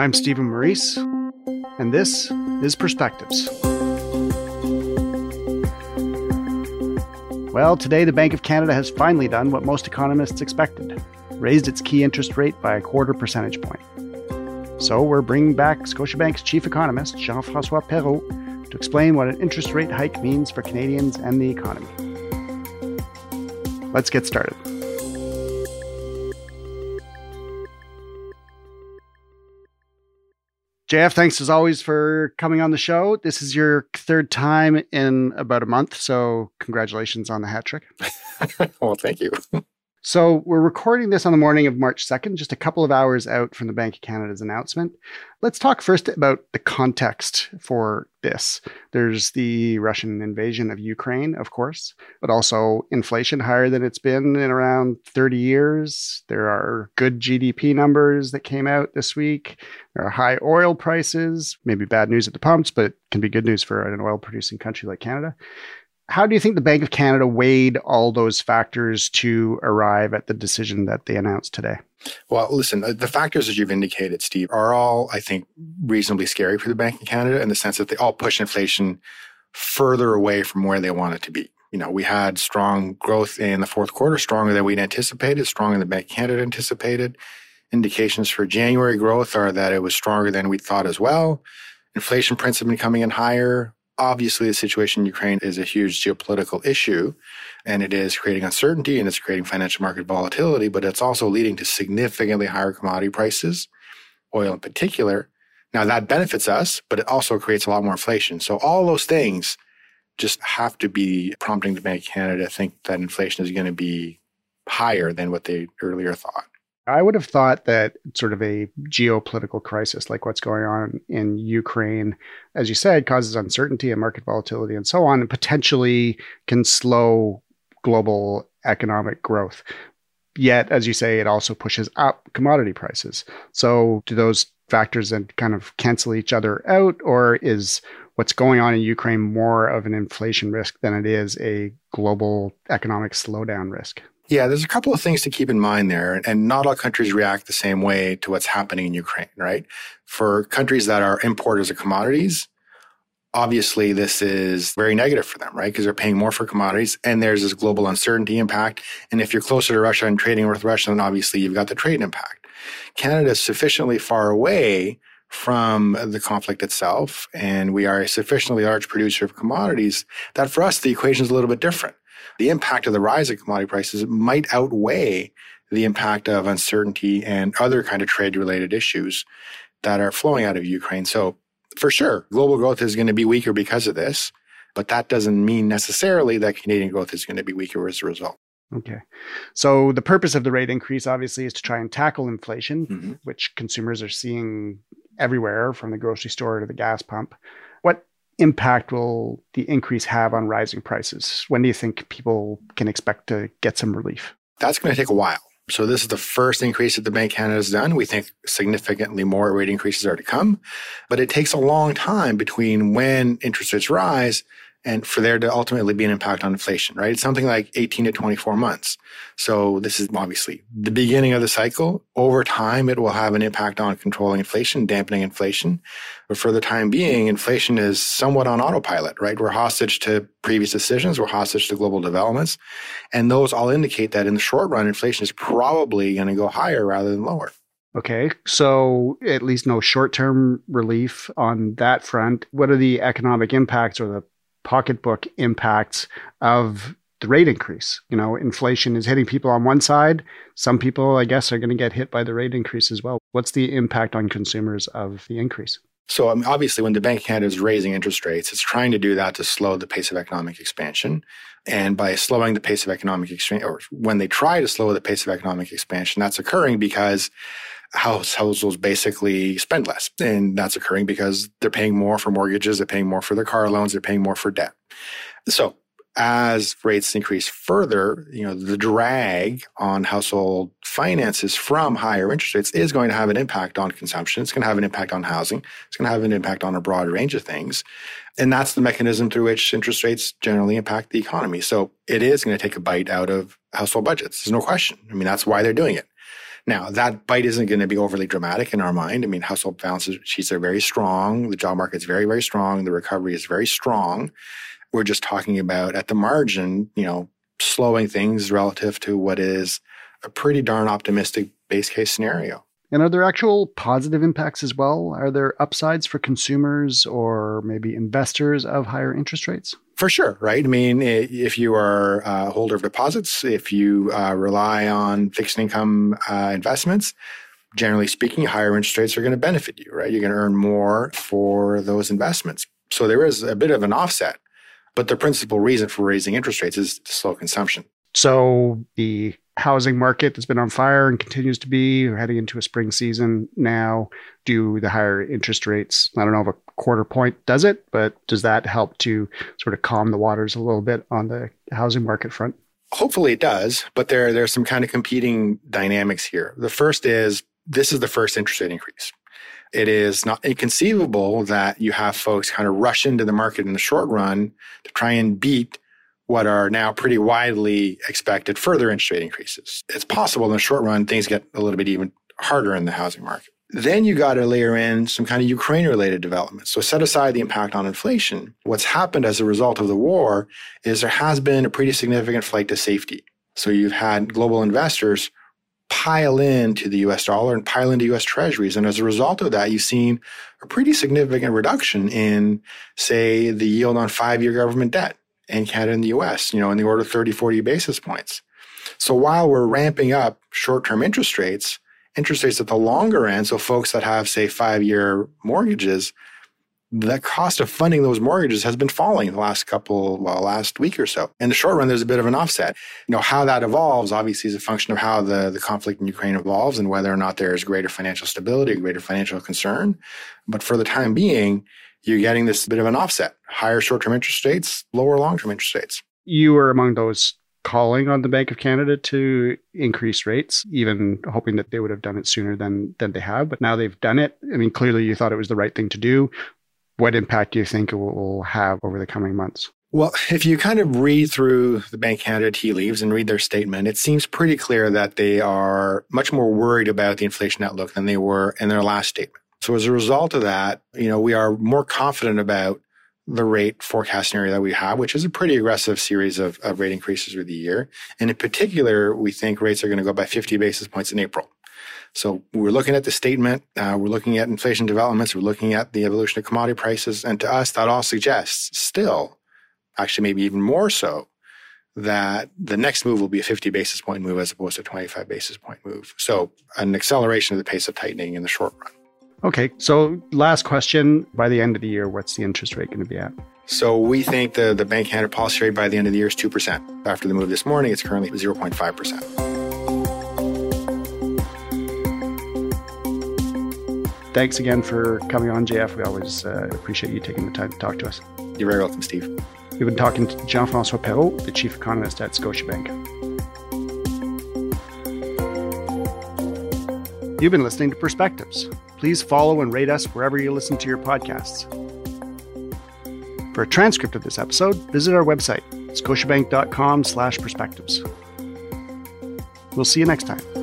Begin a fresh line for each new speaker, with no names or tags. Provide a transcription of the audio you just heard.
I'm Stephen Meurice, and this is Perspectives. Well, today the Bank of Canada has finally done what most economists expected raised its key interest rate by a quarter percentage point. So we're bringing back Scotiabank's chief economist, Jean Francois Perrault, to explain what an interest rate hike means for Canadians and the economy. Let's get started. JF, thanks as always for coming on the show. This is your third time in about a month, so congratulations on the hat trick.
well, thank you.
So, we're recording this on the morning of March 2nd, just a couple of hours out from the Bank of Canada's announcement. Let's talk first about the context for this. There's the Russian invasion of Ukraine, of course, but also inflation higher than it's been in around 30 years. There are good GDP numbers that came out this week. There are high oil prices, maybe bad news at the pumps, but it can be good news for an oil producing country like Canada how do you think the Bank of Canada weighed all those factors to arrive at the decision that they announced today?
Well, listen, uh, the factors that you've indicated, Steve, are all, I think, reasonably scary for the Bank of Canada in the sense that they all push inflation further away from where they want it to be. You know, we had strong growth in the fourth quarter, stronger than we'd anticipated, stronger than the Bank of Canada anticipated. Indications for January growth are that it was stronger than we thought as well. Inflation prints have been coming in higher obviously the situation in Ukraine is a huge geopolitical issue and it is creating uncertainty and it's creating financial market volatility, but it's also leading to significantly higher commodity prices, oil in particular. Now that benefits us, but it also creates a lot more inflation. So all those things just have to be prompting the Bank of Canada think that inflation is going to be higher than what they earlier thought.
I would have thought that sort of a geopolitical crisis like what's going on in Ukraine, as you said, causes uncertainty and market volatility and so on, and potentially can slow global economic growth. Yet, as you say, it also pushes up commodity prices. So, do those factors then kind of cancel each other out, or is what's going on in Ukraine more of an inflation risk than it is a global economic slowdown risk?
Yeah, there's a couple of things to keep in mind there. And not all countries react the same way to what's happening in Ukraine, right? For countries that are importers of commodities, obviously this is very negative for them, right? Because they're paying more for commodities and there's this global uncertainty impact. And if you're closer to Russia and trading with Russia, then obviously you've got the trade impact. Canada is sufficiently far away from the conflict itself, and we are a sufficiently large producer of commodities that for us the equation is a little bit different the impact of the rise of commodity prices might outweigh the impact of uncertainty and other kind of trade related issues that are flowing out of Ukraine. So for sure, global growth is going to be weaker because of this, but that doesn't mean necessarily that Canadian growth is going to be weaker as a result.
Okay. So the purpose of the rate increase obviously is to try and tackle inflation, mm-hmm. which consumers are seeing everywhere from the grocery store to the gas pump. What impact will the increase have on rising prices? When do you think people can expect to get some relief?
That's going to take a while. So this is the first increase that the Bank of Canada has done. We think significantly more rate increases are to come, but it takes a long time between when interest rates rise and for there to ultimately be an impact on inflation, right? It's something like 18 to 24 months. So this is obviously the beginning of the cycle. Over time, it will have an impact on controlling inflation, dampening inflation. But for the time being, inflation is somewhat on autopilot, right? We're hostage to previous decisions. We're hostage to global developments. And those all indicate that in the short run, inflation is probably going to go higher rather than lower.
Okay, so at least no short term relief on that front. What are the economic impacts or the pocketbook impacts of the rate increase. You know, inflation is hitting people on one side. Some people, I guess, are going to get hit by the rate increase as well. What's the impact on consumers of the increase?
So, mean, obviously, when the Bank of Canada is raising interest rates, it's trying to do that to slow the pace of economic expansion. And by slowing the pace of economic expansion, or when they try to slow the pace of economic expansion, that's occurring because households basically spend less. And that's occurring because they're paying more for mortgages, they're paying more for their car loans, they're paying more for debt. So as rates increase further, you know, the drag on household finances from higher interest rates is going to have an impact on consumption. It's going to have an impact on housing. It's going to have an impact on a broad range of things. And that's the mechanism through which interest rates generally impact the economy. So it is going to take a bite out of household budgets. There's no question. I mean, that's why they're doing it. Now, that bite isn't going to be overly dramatic in our mind. I mean, household balance sheets are very strong. The job market's very, very strong. The recovery is very strong. We're just talking about at the margin, you know, slowing things relative to what is a pretty darn optimistic base case scenario.
And are there actual positive impacts as well? Are there upsides for consumers or maybe investors of higher interest rates?
For sure, right? I mean, if you are a holder of deposits, if you uh, rely on fixed income uh, investments, generally speaking, higher interest rates are going to benefit you, right? You're going to earn more for those investments. So there is a bit of an offset. But the principal reason for raising interest rates is to slow consumption.
So the housing market that's been on fire and continues to be heading into a spring season now do the higher interest rates i don't know if a quarter point does it? But does that help to sort of calm the waters a little bit on the housing market front?
Hopefully it does but there there's some kind of competing dynamics here. The first is this is the first interest rate increase. It is not inconceivable that you have folks kind of rush into the market in the short run to try and beat what are now pretty widely expected further interest rate increases. It's possible in the short run, things get a little bit even harder in the housing market. Then you got to layer in some kind of Ukraine related developments. So set aside the impact on inflation. What's happened as a result of the war is there has been a pretty significant flight to safety. So you've had global investors pile into the US dollar and pile into US treasuries. And as a result of that, you've seen a pretty significant reduction in, say, the yield on five year government debt in Canada and the US, you know, in the order of 30, 40 basis points. So while we're ramping up short term interest rates, interest rates at the longer end, so folks that have, say, five year mortgages, the cost of funding those mortgages has been falling the last couple, well, last week or so. In the short run, there's a bit of an offset. You know, how that evolves obviously is a function of how the, the conflict in Ukraine evolves and whether or not there's greater financial stability, greater financial concern. But for the time being, you're getting this bit of an offset higher short term interest rates, lower long term interest rates.
You were among those calling on the Bank of Canada to increase rates, even hoping that they would have done it sooner than, than they have. But now they've done it. I mean, clearly you thought it was the right thing to do. What impact do you think it will have over the coming months?
Well, if you kind of read through the Bank Canada tea leaves and read their statement, it seems pretty clear that they are much more worried about the inflation outlook than they were in their last statement. So as a result of that, you know, we are more confident about the rate forecast scenario that we have, which is a pretty aggressive series of, of rate increases through the year. And in particular, we think rates are going to go by 50 basis points in April. So we're looking at the statement, uh, we're looking at inflation developments, we're looking at the evolution of commodity prices. And to us, that all suggests still, actually, maybe even more so, that the next move will be a 50 basis point move as opposed to a 25 basis point move. So an acceleration of the pace of tightening in the short run.
Okay, so last question. By the end of the year, what's the interest rate going to be at?
So we think the, the Bank Canada policy rate by the end of the year is 2%. After the move this morning, it's currently 0.5%.
Thanks again for coming on, JF. We always uh, appreciate you taking the time to talk to us.
You're very welcome, Steve.
We've been talking to Jean Francois Perrault, the chief economist at Scotiabank. You've been listening to Perspectives. Please follow and rate us wherever you listen to your podcasts. For a transcript of this episode, visit our website, scotiabank.com slash perspectives. We'll see you next time.